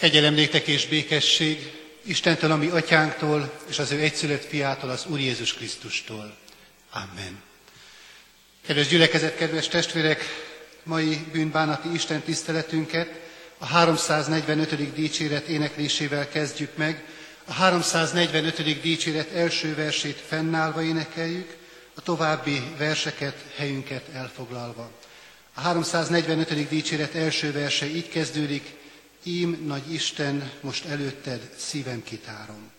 Kegyelem néktek és békesség Istentől, ami atyánktól, és az ő egyszülött fiától, az Úr Jézus Krisztustól. Amen. Kedves gyülekezet, kedves testvérek, mai bűnbánati Isten tiszteletünket a 345. dicséret éneklésével kezdjük meg. A 345. dicséret első versét fennállva énekeljük, a további verseket, helyünket elfoglalva. A 345. dicséret első verse így kezdődik, Ím, nagy Isten, most előtted szívem kitárom.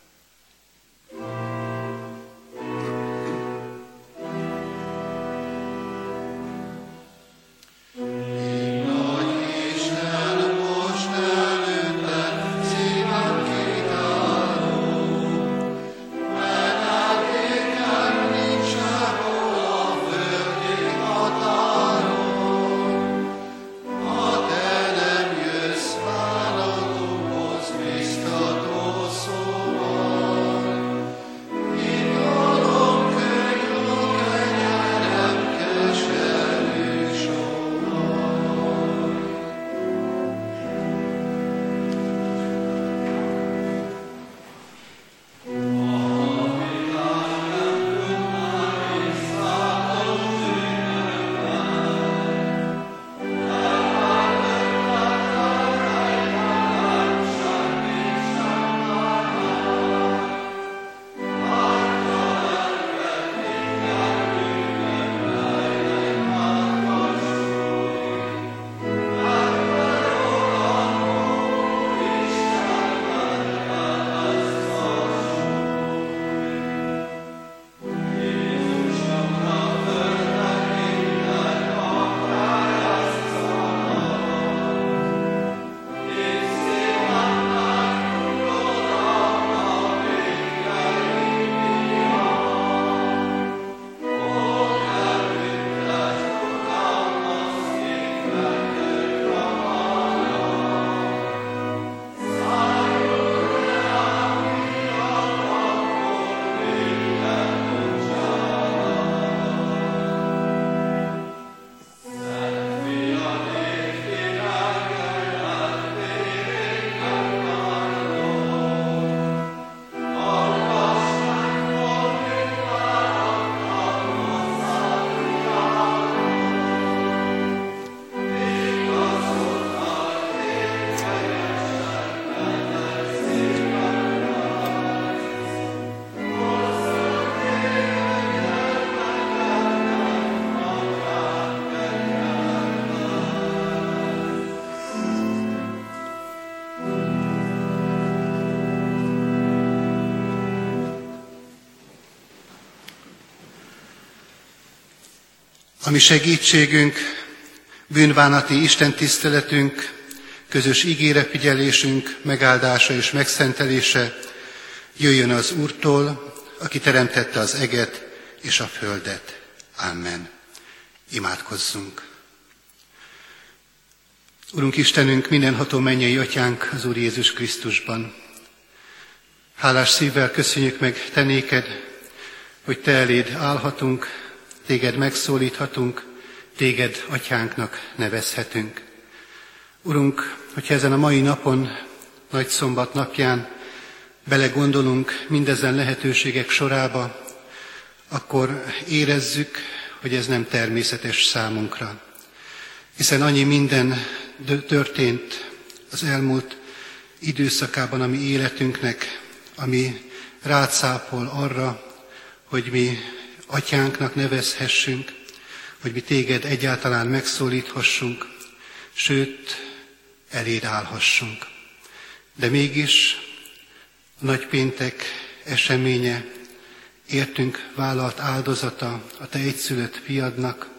Ami segítségünk, bűnbánati Isten tiszteletünk, közös ígére figyelésünk, megáldása és megszentelése jöjjön az Úrtól, aki teremtette az eget és a földet. Amen. Imádkozzunk. Urunk Istenünk, mindenható mennyei atyánk az Úr Jézus Krisztusban. Hálás szívvel köszönjük meg te hogy te eléd állhatunk, téged megszólíthatunk, téged atyánknak nevezhetünk. Urunk, hogyha ezen a mai napon, nagy szombat napján belegondolunk mindezen lehetőségek sorába, akkor érezzük, hogy ez nem természetes számunkra. Hiszen annyi minden történt az elmúlt időszakában a mi életünknek, ami rátszápol arra, hogy mi atyánknak nevezhessünk, hogy mi téged egyáltalán megszólíthassunk, sőt, eléd állhassunk. De mégis a nagypéntek eseménye, értünk vállalt áldozata a te egyszülött fiadnak,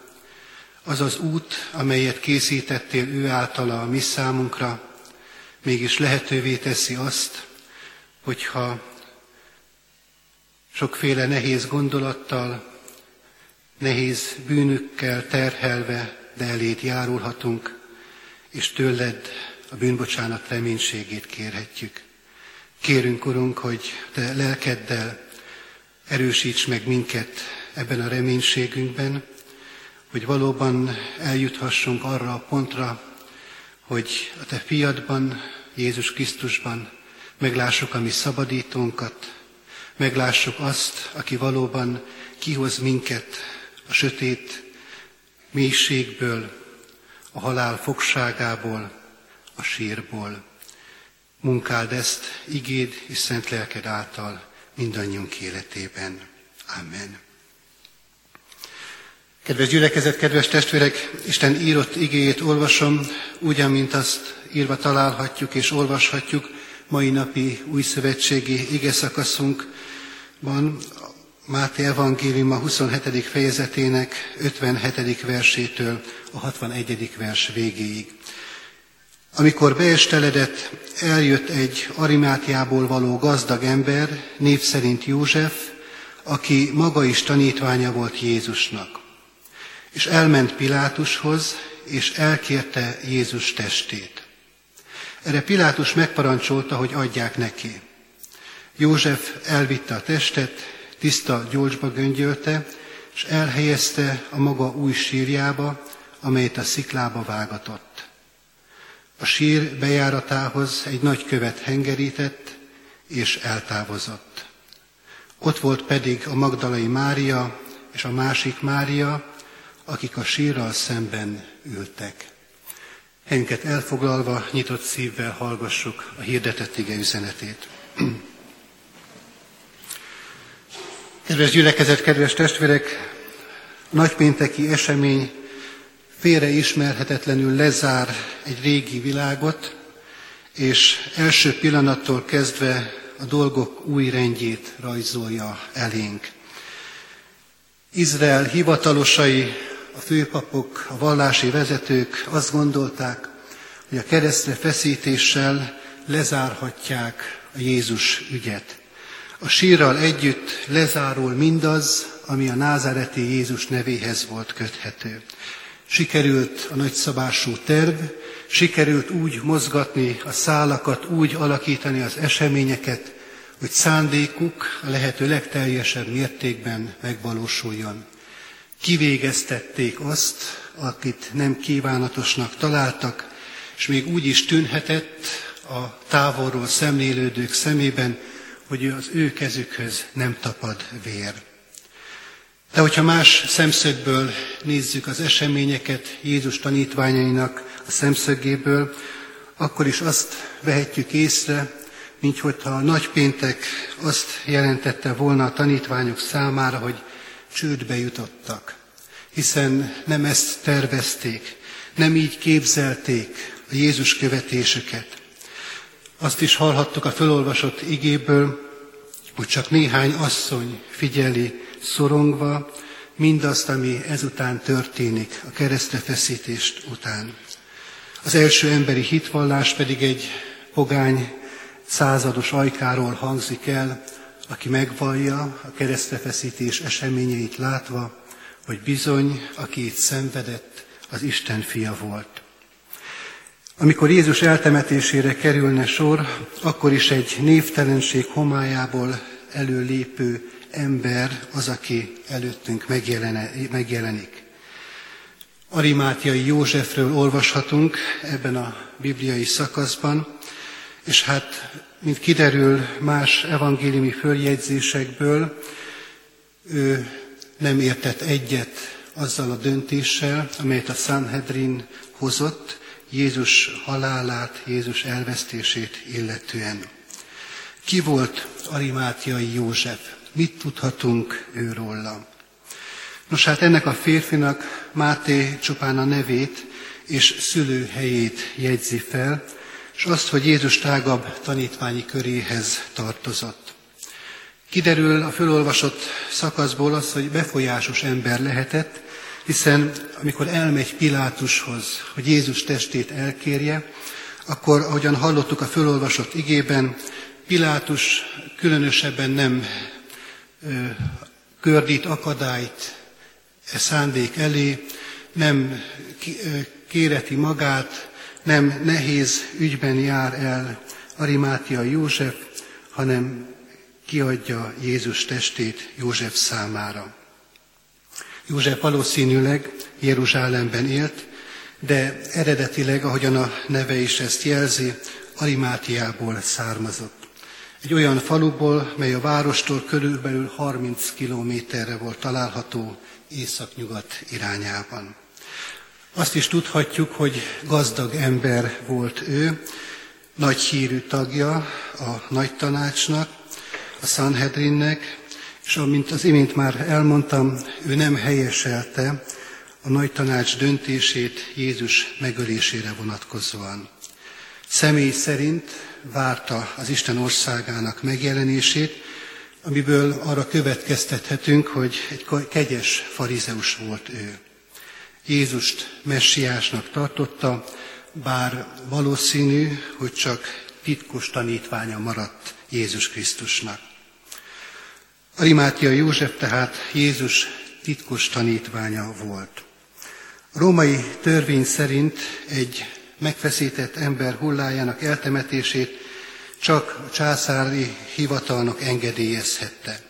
az az út, amelyet készítettél ő általa a mi számunkra, mégis lehetővé teszi azt, hogyha sokféle nehéz gondolattal, nehéz bűnükkel terhelve, de eléd járulhatunk, és tőled a bűnbocsánat reménységét kérhetjük. Kérünk, Urunk, hogy Te lelkeddel erősíts meg minket ebben a reménységünkben, hogy valóban eljuthassunk arra a pontra, hogy a Te fiadban Jézus Krisztusban, meglássuk a mi szabadítónkat, meglássuk azt, aki valóban kihoz minket a sötét mélységből, a halál fogságából, a sírból. Munkáld ezt igéd és szent lelked által mindannyiunk életében. Amen. Kedves gyülekezet, kedves testvérek, Isten írott igéjét olvasom, úgy, amint azt írva találhatjuk és olvashatjuk mai napi új szövetségi ige szakaszunkban, Máté Evangélium a 27. fejezetének 57. versétől a 61. vers végéig. Amikor beesteledett, eljött egy Arimátiából való gazdag ember, név szerint József, aki maga is tanítványa volt Jézusnak. És elment Pilátushoz, és elkérte Jézus testét. Erre Pilátus megparancsolta, hogy adják neki. József elvitte a testet, tiszta gyolcsba göngyölte, és elhelyezte a maga új sírjába, amelyet a sziklába vágatott. A sír bejáratához egy nagy követ hengerített, és eltávozott. Ott volt pedig a Magdalai Mária és a másik Mária, akik a sírral szemben ültek. Helyünket elfoglalva, nyitott szívvel hallgassuk a hirdetett ige üzenetét. Kedves gyülekezet, kedves testvérek, nagypénteki esemény félreismerhetetlenül lezár egy régi világot, és első pillanattól kezdve a dolgok új rendjét rajzolja elénk. Izrael hivatalosai, a főpapok, a vallási vezetők azt gondolták, hogy a keresztre feszítéssel lezárhatják a Jézus ügyet. A sírral együtt lezárul mindaz, ami a názáreti Jézus nevéhez volt köthető. Sikerült a nagyszabású terv, sikerült úgy mozgatni a szálakat, úgy alakítani az eseményeket, hogy szándékuk a lehető legteljesebb mértékben megvalósuljon. Kivégeztették azt, akit nem kívánatosnak találtak, és még úgy is tűnhetett a távolról szemlélődők szemében, hogy az ő kezükhöz nem tapad vér. De hogyha más szemszögből nézzük az eseményeket Jézus tanítványainak a szemszögéből, akkor is azt vehetjük észre, mint hogyha a nagypéntek azt jelentette volna a tanítványok számára, hogy csődbe jutottak, hiszen nem ezt tervezték, nem így képzelték a Jézus követéseket. Azt is hallhattuk a fölolvasott igéből, hogy csak néhány asszony figyeli szorongva mindazt, ami ezután történik, a keresztrefeszítést után. Az első emberi hitvallás pedig egy pogány százados ajkáról hangzik el, aki megvallja a keresztrefeszítés eseményeit látva, hogy bizony, aki itt szenvedett, az Isten fia volt. Amikor Jézus eltemetésére kerülne sor, akkor is egy névtelenség homályából előlépő ember az, aki előttünk megjelenik. Arimátiai Józsefről olvashatunk ebben a bibliai szakaszban, és hát, mint kiderül más evangéliumi följegyzésekből, ő nem értett egyet azzal a döntéssel, amelyet a Sanhedrin hozott, Jézus halálát, Jézus elvesztését illetően. Ki volt Arimátiai József? Mit tudhatunk őróla? Nos hát ennek a férfinak Máté csupán a nevét és szülőhelyét jegyzi fel, és azt, hogy Jézus tágabb tanítványi köréhez tartozott. Kiderül a fölolvasott szakaszból az, hogy befolyásos ember lehetett, hiszen amikor elmegy Pilátushoz, hogy Jézus testét elkérje, akkor, ahogyan hallottuk a fölolvasott igében, Pilátus különösebben nem ö, gördít akadályt e szándék elé, nem kéreti magát, nem nehéz ügyben jár el Arimátia József, hanem kiadja Jézus testét József számára. József valószínűleg Jeruzsálemben élt, de eredetileg, ahogyan a neve is ezt jelzi, Arimátiából származott. Egy olyan faluból, mely a várostól körülbelül 30 kilométerre volt található északnyugat irányában. Azt is tudhatjuk, hogy gazdag ember volt ő, nagy hírű tagja a nagy tanácsnak, a Sanhedrinnek, és amint az imént már elmondtam, ő nem helyeselte a nagy tanács döntését Jézus megölésére vonatkozóan. Személy szerint várta az Isten országának megjelenését, amiből arra következtethetünk, hogy egy kegyes farizeus volt ő. Jézust messiásnak tartotta, bár valószínű, hogy csak titkos tanítványa maradt Jézus Krisztusnak. Arimátia József tehát Jézus titkos tanítványa volt. A római törvény szerint egy megfeszített ember hullájának eltemetését csak a császári hivatalnak engedélyezhette.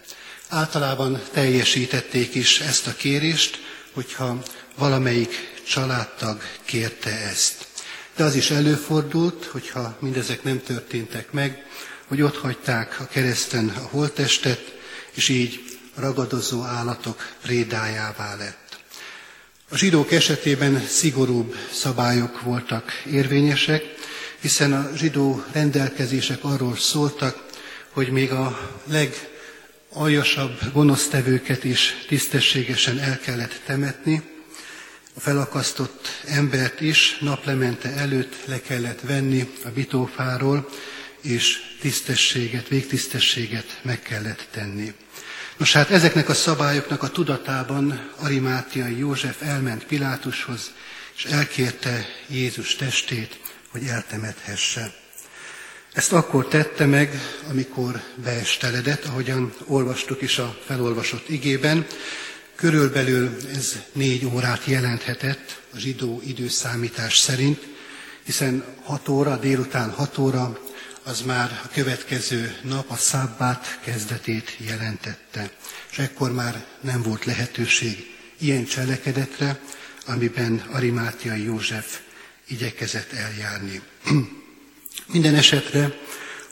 Általában teljesítették is ezt a kérést, hogyha valamelyik családtag kérte ezt. De az is előfordult, hogyha mindezek nem történtek meg, hogy ott hagyták a kereszten a holttestet, és így ragadozó állatok prédájává lett. A zsidók esetében szigorúbb szabályok voltak érvényesek, hiszen a zsidó rendelkezések arról szóltak, hogy még a legaljasabb gonosztevőket is tisztességesen el kellett temetni, a felakasztott embert is naplemente előtt le kellett venni a bitófáról, és tisztességet, végtisztességet meg kellett tenni. Nos hát ezeknek a szabályoknak a tudatában Arimátiai József elment Pilátushoz, és elkérte Jézus testét, hogy eltemethesse. Ezt akkor tette meg, amikor beesteledett, ahogyan olvastuk is a felolvasott igében, Körülbelül ez négy órát jelenthetett a zsidó időszámítás szerint, hiszen 6 óra, délután 6 óra, az már a következő nap a szábbát kezdetét jelentette. És ekkor már nem volt lehetőség ilyen cselekedetre, amiben Arimátiai József igyekezett eljárni. Minden esetre,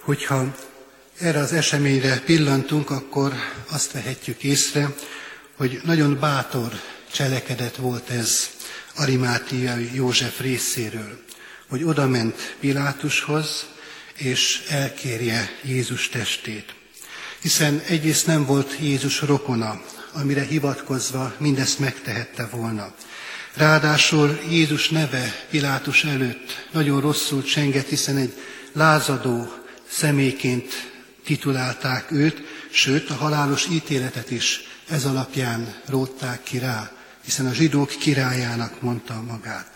hogyha erre az eseményre pillantunk, akkor azt vehetjük észre, hogy nagyon bátor cselekedet volt ez Arimátiai József részéről, hogy odament Pilátushoz, és elkérje Jézus testét. Hiszen egyrészt nem volt Jézus rokona, amire hivatkozva mindezt megtehette volna. Ráadásul Jézus neve Pilátus előtt nagyon rosszul csengett, hiszen egy lázadó személyként titulálták őt, sőt a halálos ítéletet is ez alapján rótták ki rá, hiszen a zsidók királyának mondta magát.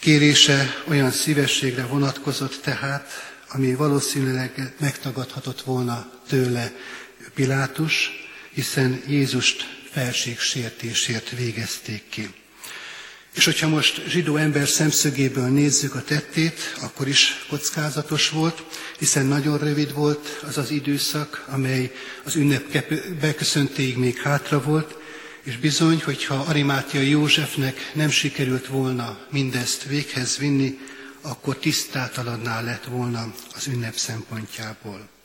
Kérése olyan szívességre vonatkozott tehát, ami valószínűleg megtagadhatott volna tőle Pilátus, hiszen Jézust felségsértésért végezték ki. És hogyha most zsidó ember szemszögéből nézzük a tettét, akkor is kockázatos volt, hiszen nagyon rövid volt az az időszak, amely az ünnep beköszöntéig még hátra volt, és bizony, hogyha Arimátia Józsefnek nem sikerült volna mindezt véghez vinni, akkor tisztátalanná lett volna az ünnep szempontjából.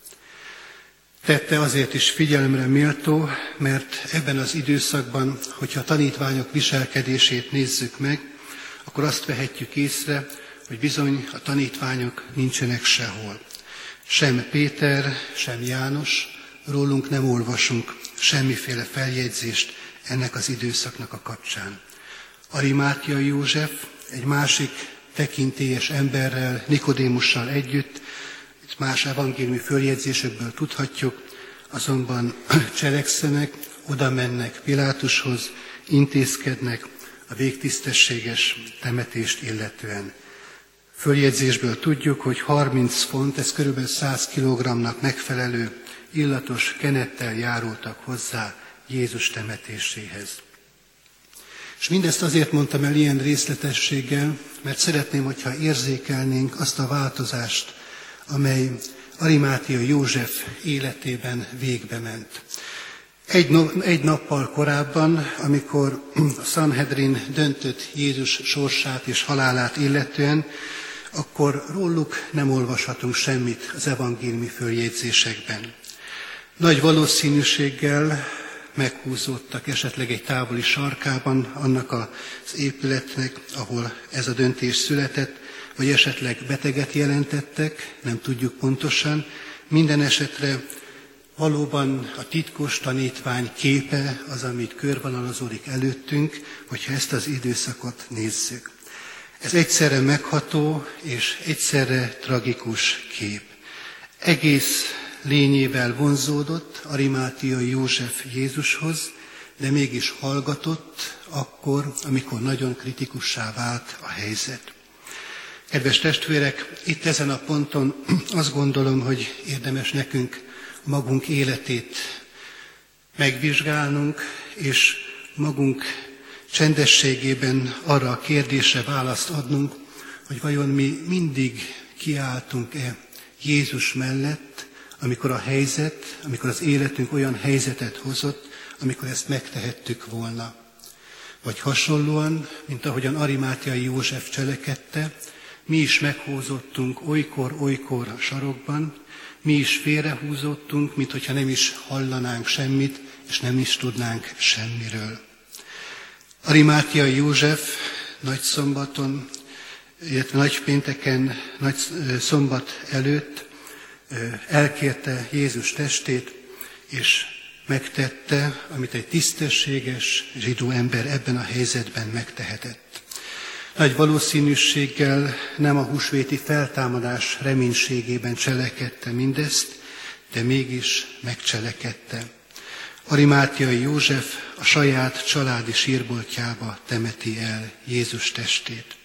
Tette azért is figyelemre méltó, mert ebben az időszakban, hogyha a tanítványok viselkedését nézzük meg, akkor azt vehetjük észre, hogy bizony a tanítványok nincsenek sehol. Sem Péter, sem János, rólunk nem olvasunk semmiféle feljegyzést ennek az időszaknak a kapcsán. Arimátia József egy másik tekintélyes emberrel, Nikodémussal együtt más evangéliumi följegyzésekből tudhatjuk, azonban cselekszenek, oda mennek Pilátushoz, intézkednek a végtisztességes temetést illetően. Följegyzésből tudjuk, hogy 30 font, ez körülbelül 100 kg-nak megfelelő illatos kenettel járultak hozzá Jézus temetéséhez. És mindezt azért mondtam el ilyen részletességgel, mert szeretném, hogyha érzékelnénk azt a változást, amely Arimátia József életében végbe ment. Egy, no, egy nappal korábban, amikor a Sanhedrin döntött Jézus sorsát és halálát illetően, akkor róluk nem olvashatunk semmit az evangéliumi följegyzésekben. Nagy valószínűséggel meghúzódtak esetleg egy távoli sarkában annak az épületnek, ahol ez a döntés született, vagy esetleg beteget jelentettek, nem tudjuk pontosan. Minden esetre valóban a titkos tanítvány képe az, amit körvonalazódik előttünk, hogyha ezt az időszakot nézzük. Ez egyszerre megható és egyszerre tragikus kép. Egész lényével vonzódott Arimátiai József Jézushoz, de mégis hallgatott akkor, amikor nagyon kritikussá vált a helyzet. Kedves testvérek, itt ezen a ponton azt gondolom, hogy érdemes nekünk magunk életét megvizsgálnunk, és magunk csendességében arra a kérdésre választ adnunk, hogy vajon mi mindig kiálltunk-e Jézus mellett, amikor a helyzet, amikor az életünk olyan helyzetet hozott, amikor ezt megtehettük volna. Vagy hasonlóan, mint ahogyan Arimátiai József cselekedte, mi is meghúzottunk olykor-olykor a sarokban, mi is félrehúzottunk, mint hogyha nem is hallanánk semmit, és nem is tudnánk semmiről. Arimátiai József nagy szombaton, illetve nagy pénteken, nagy szombat előtt elkérte Jézus testét, és megtette, amit egy tisztességes zsidó ember ebben a helyzetben megtehetett. Nagy valószínűséggel nem a húsvéti feltámadás reménységében cselekedte mindezt, de mégis megcselekedte. Arimátiai József a saját családi sírboltjába temeti el Jézus testét.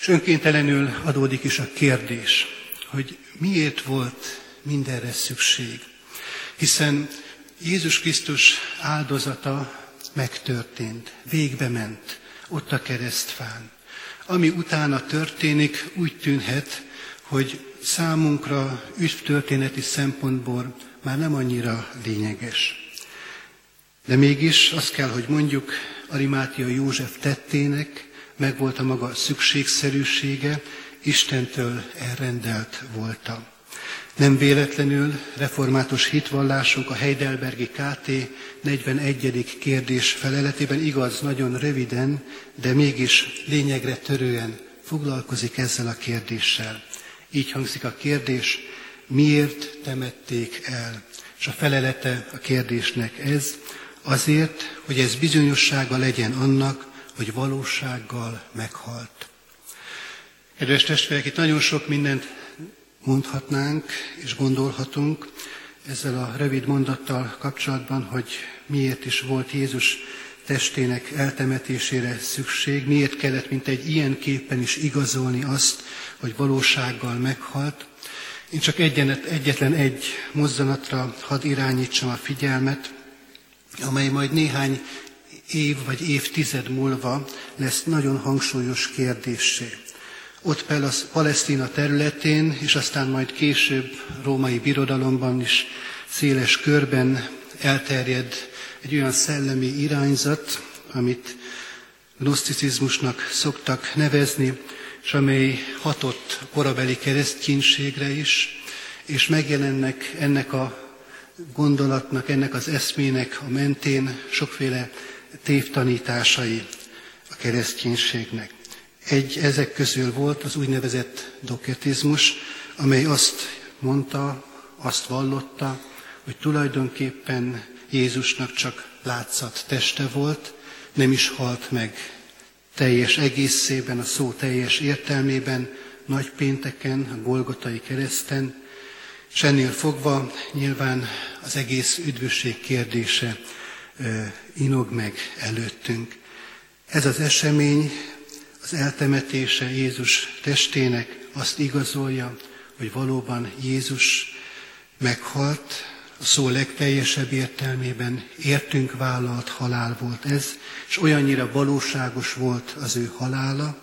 És önkéntelenül adódik is a kérdés, hogy miért volt mindenre szükség. Hiszen Jézus Krisztus áldozata megtörtént, végbe ment, ott a keresztfán. Ami utána történik, úgy tűnhet, hogy számunkra ügytörténeti szempontból már nem annyira lényeges. De mégis azt kell, hogy mondjuk, Arimátia József tettének megvolt a maga szükségszerűsége, Istentől elrendelt volta. Nem véletlenül református hitvallásunk a Heidelbergi KT 41. kérdés feleletében igaz, nagyon röviden, de mégis lényegre törően foglalkozik ezzel a kérdéssel. Így hangzik a kérdés, miért temették el? És a felelete a kérdésnek ez, azért, hogy ez bizonyossága legyen annak, hogy valósággal meghalt. Kedves testvérek, itt nagyon sok mindent mondhatnánk és gondolhatunk ezzel a rövid mondattal kapcsolatban, hogy miért is volt Jézus testének eltemetésére szükség, miért kellett, mint egy ilyen képen is igazolni azt, hogy valósággal meghalt. Én csak egyenet, egyetlen egy mozzanatra hadd irányítsam a figyelmet, amely majd néhány év vagy évtized múlva lesz nagyon hangsúlyos kérdésé ott Palesztina területén, és aztán majd később római birodalomban is széles körben elterjed egy olyan szellemi irányzat, amit gnoszticizmusnak szoktak nevezni, és amely hatott korabeli kereszténységre is, és megjelennek ennek a gondolatnak, ennek az eszmének a mentén sokféle tévtanításai a kereszténységnek. Egy ezek közül volt az úgynevezett doketizmus, amely azt mondta, azt vallotta, hogy tulajdonképpen Jézusnak csak látszat teste volt, nem is halt meg teljes egészében, a szó teljes értelmében, nagy pénteken, a Golgotai kereszten, és ennél fogva nyilván az egész üdvösség kérdése inog meg előttünk. Ez az esemény az eltemetése Jézus testének azt igazolja, hogy valóban Jézus meghalt, a szó legteljesebb értelmében értünk vállalt halál volt ez, és olyannyira valóságos volt az ő halála,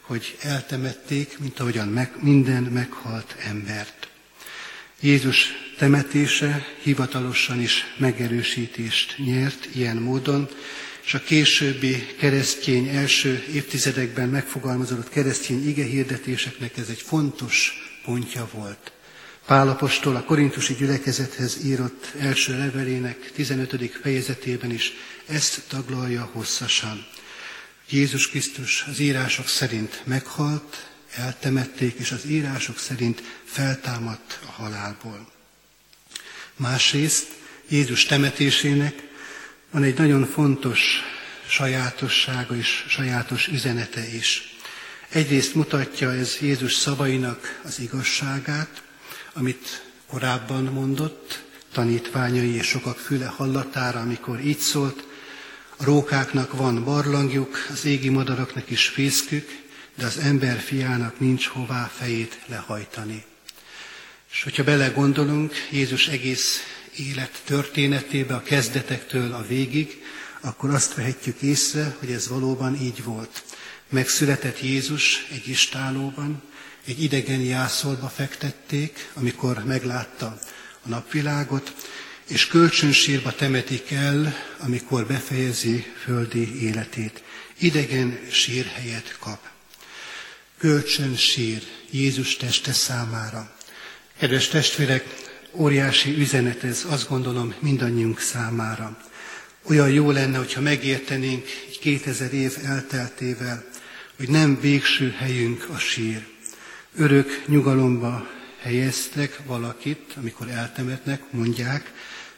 hogy eltemették, mint ahogyan meg, minden meghalt embert. Jézus temetése hivatalosan is megerősítést nyert ilyen módon, és a későbbi keresztény első évtizedekben megfogalmazott keresztény ige hirdetéseknek ez egy fontos pontja volt. Pálapostól a korintusi gyülekezethez írott első levelének 15. fejezetében is ezt taglalja hosszasan. Jézus Krisztus az írások szerint meghalt, eltemették, és az írások szerint feltámadt a halálból. Másrészt Jézus temetésének van egy nagyon fontos sajátossága és sajátos üzenete is. Egyrészt mutatja ez Jézus szavainak az igazságát, amit korábban mondott, tanítványai és sokak füle hallatára, amikor így szólt, a rókáknak van barlangjuk, az égi madaraknak is fészkük, de az ember fiának nincs hová fejét lehajtani. És hogyha belegondolunk Jézus egész élet történetébe, a kezdetektől a végig, akkor azt vehetjük észre, hogy ez valóban így volt. Megszületett Jézus egy istálóban, egy idegen jászolba fektették, amikor meglátta a napvilágot, és kölcsönsírba temetik el, amikor befejezi földi életét. Idegen sírhelyet kap. Kölcsönsír Jézus teste számára. Kedves testvérek, óriási üzenet ez, azt gondolom, mindannyiunk számára. Olyan jó lenne, hogyha megértenénk egy 2000 év elteltével, hogy nem végső helyünk a sír. Örök nyugalomba helyeztek valakit, amikor eltemetnek, mondják,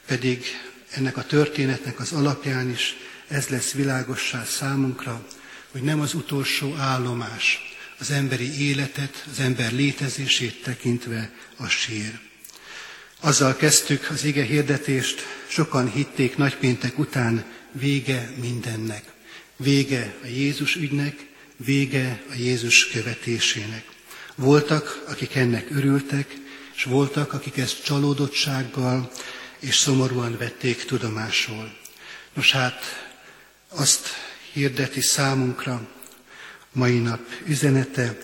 pedig ennek a történetnek az alapján is ez lesz világossá számunkra, hogy nem az utolsó állomás, az emberi életet, az ember létezését tekintve a sír. Azzal kezdtük az ige hirdetést, sokan hitték nagypéntek után, vége mindennek. Vége a Jézus ügynek, vége a Jézus követésének. Voltak, akik ennek örültek, és voltak, akik ezt csalódottsággal és szomorúan vették tudomásul. Nos hát, azt hirdeti számunkra mai nap üzenete,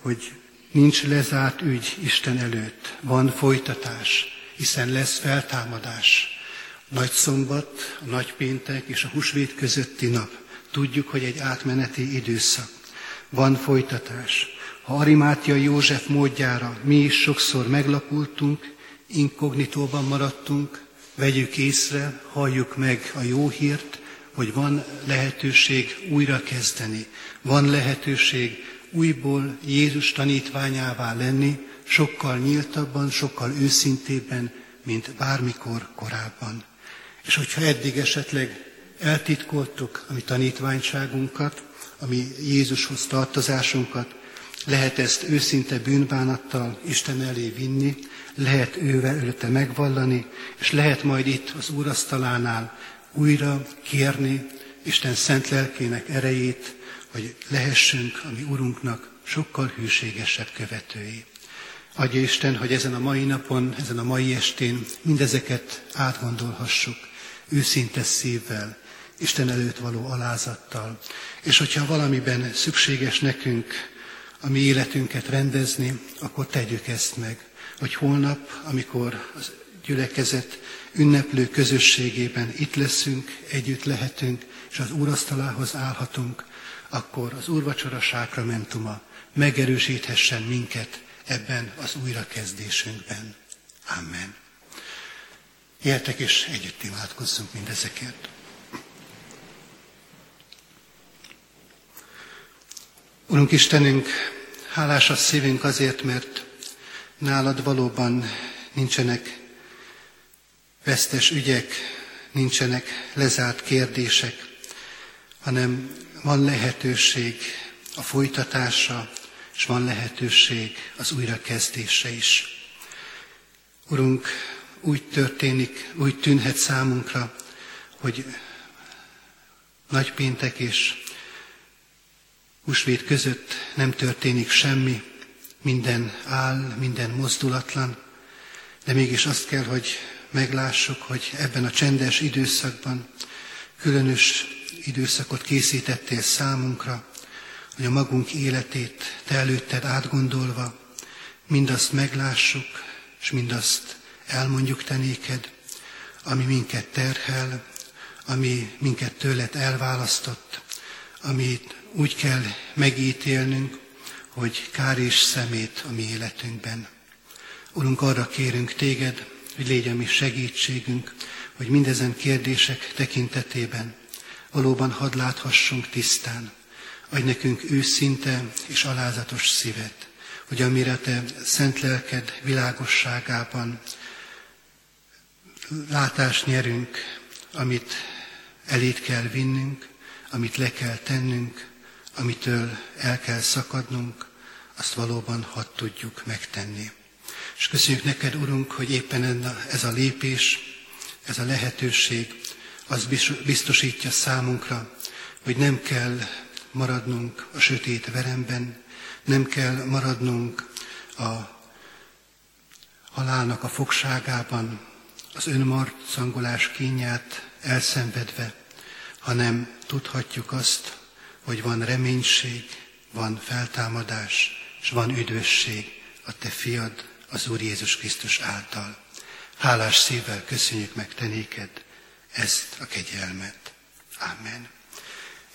hogy nincs lezárt ügy Isten előtt, van folytatás, hiszen lesz feltámadás. Nagy szombat, a nagy péntek és a húsvét közötti nap. Tudjuk, hogy egy átmeneti időszak. Van folytatás. Ha Arimátia József módjára mi is sokszor meglapultunk, inkognitóban maradtunk, vegyük észre, halljuk meg a jó hírt, hogy van lehetőség újra kezdeni, van lehetőség újból Jézus tanítványává lenni, sokkal nyíltabban, sokkal őszintébben, mint bármikor korábban. És hogyha eddig esetleg eltitkoltuk a mi tanítványságunkat, a mi Jézushoz tartozásunkat, lehet ezt őszinte bűnbánattal Isten elé vinni, lehet ővel előtte megvallani, és lehet majd itt az úrasztalánál újra kérni Isten szent lelkének erejét, hogy lehessünk a mi Urunknak sokkal hűségesebb követői. Adja Isten, hogy ezen a mai napon, ezen a mai estén mindezeket átgondolhassuk, őszinte szívvel, Isten előtt való alázattal, és hogyha valamiben szükséges nekünk a mi életünket rendezni, akkor tegyük ezt meg, hogy holnap, amikor az gyülekezet ünneplő közösségében itt leszünk, együtt lehetünk, és az úrasztalához állhatunk, akkor az úrvacsora sákramentuma megerősíthessen minket ebben az újrakezdésünkben. Amen. Éltek és együtt imádkozzunk mindezekért. Urunk Istenünk, hálás a szívünk azért, mert nálad valóban nincsenek vesztes ügyek, nincsenek lezárt kérdések, hanem van lehetőség a folytatásra, és van lehetőség az újrakezdésre is. Urunk, úgy történik, úgy tűnhet számunkra, hogy nagypéntek és húsvét között nem történik semmi, minden áll, minden mozdulatlan, de mégis azt kell, hogy meglássuk, hogy ebben a csendes időszakban különös időszakot készítettél számunkra, hogy a magunk életét te előtted átgondolva mindazt meglássuk, és mindazt elmondjuk te néked, ami minket terhel, ami minket tőled elválasztott, amit úgy kell megítélnünk, hogy kár és szemét a mi életünkben. Urunk, arra kérünk téged, hogy légy a mi segítségünk, hogy mindezen kérdések tekintetében valóban hadd láthassunk tisztán. Adj nekünk őszinte és alázatos szívet, hogy amire te szent lelked világosságában látást nyerünk, amit elét kell vinnünk, amit le kell tennünk, amitől el kell szakadnunk, azt valóban hadd tudjuk megtenni. És köszönjük neked, Urunk, hogy éppen ez a lépés, ez a lehetőség, az biztosítja számunkra, hogy nem kell maradnunk a sötét veremben, nem kell maradnunk a halálnak a fogságában, az önmarcangolás kínját elszenvedve, hanem tudhatjuk azt, hogy van reménység, van feltámadás, és van üdvösség a Te fiad, az Úr Jézus Krisztus által. Hálás szívvel köszönjük meg Te néked ezt a kegyelmet. Amen.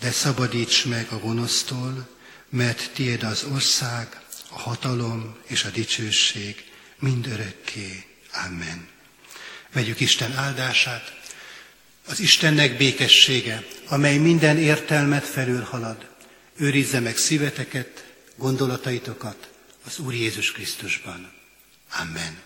de szabadíts meg a gonosztól, mert tiéd az ország, a hatalom és a dicsőség mind örökké. Amen. Vegyük Isten áldását, az Istennek békessége, amely minden értelmet felül halad, őrizze meg szíveteket, gondolataitokat az Úr Jézus Krisztusban. Amen.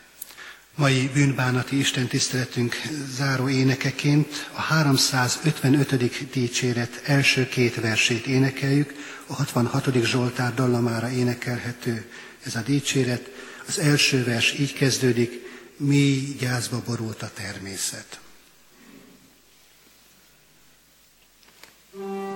Mai bűnbánati Isten tiszteletünk záró énekeként a 355. dicséret első két versét énekeljük, a 66. Zsoltár dallamára énekelhető ez a dicséret. Az első vers így kezdődik, mi gyászba borult a természet. thank